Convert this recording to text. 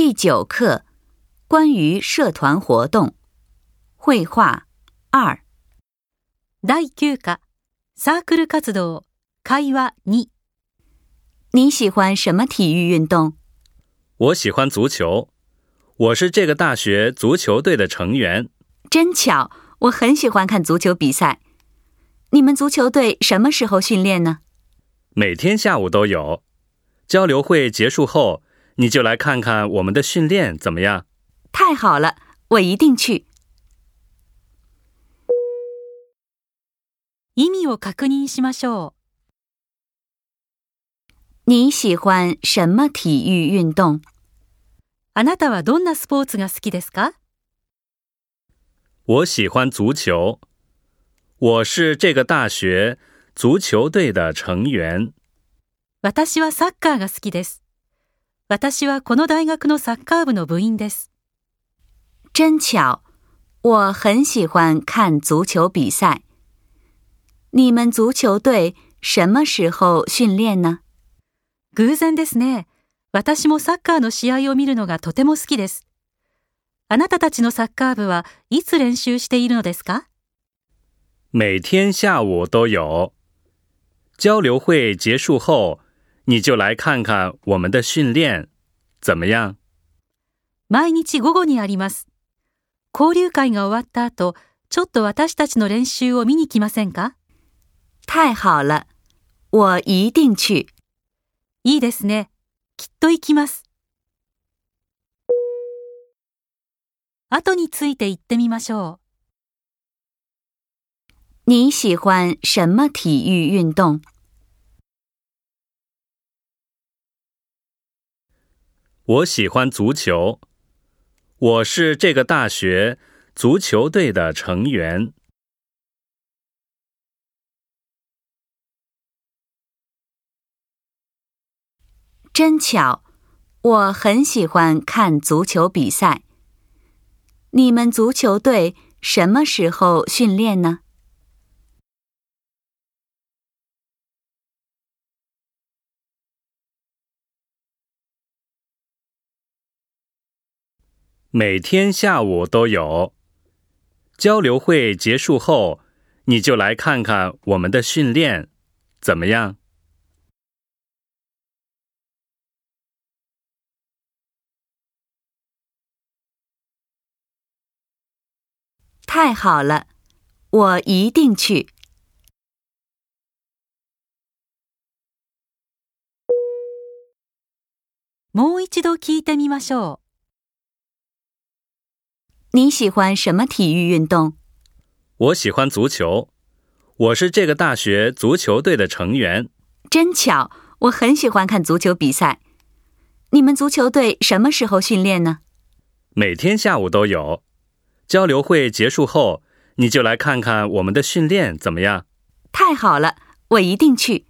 第九课，关于社团活动，绘画二。第九课，サクル你喜欢什么体育运动？我喜欢足球。我是这个大学足球队的成员。真巧，我很喜欢看足球比赛。你们足球队什么时候训练呢？每天下午都有。交流会结束后。你就来看看我们的训练怎么样？太好了，我一定去。意味を確認しましょう。你喜欢什么体育运动？あなたはどんなスポーツが好きですか？我喜欢足球。我是这个大学足球队的成员。私はサッカーが好きです。私はこの大学のサッカー部の部員です。真巧，我很喜欢看足球比赛。你们足球队什么时候训练呢？偶然ですね。私もサッカーの試合を見るのがとても好きです。あなたたちのサッカー部はいつ練習しているのですか每天下午都有。交流会结束后。你就来看看我们的训练怎么样。毎日午後にあります。交流会が終わった後、ちょっと私たちの練習を見に来ませんか太好了。我一定去。いいですね。きっと行きます。後について言ってみましょう。你喜欢什么体育运动？我喜欢足球。我是这个大学足球队的成员。真巧，我很喜欢看足球比赛。你们足球队什么时候训练呢？每天下午都有交流会，结束后你就来看看我们的训练怎么样。太好了，我一定去。もう一度聞いてみましょう。你喜欢什么体育运动？我喜欢足球，我是这个大学足球队的成员。真巧，我很喜欢看足球比赛。你们足球队什么时候训练呢？每天下午都有。交流会结束后，你就来看看我们的训练怎么样。太好了，我一定去。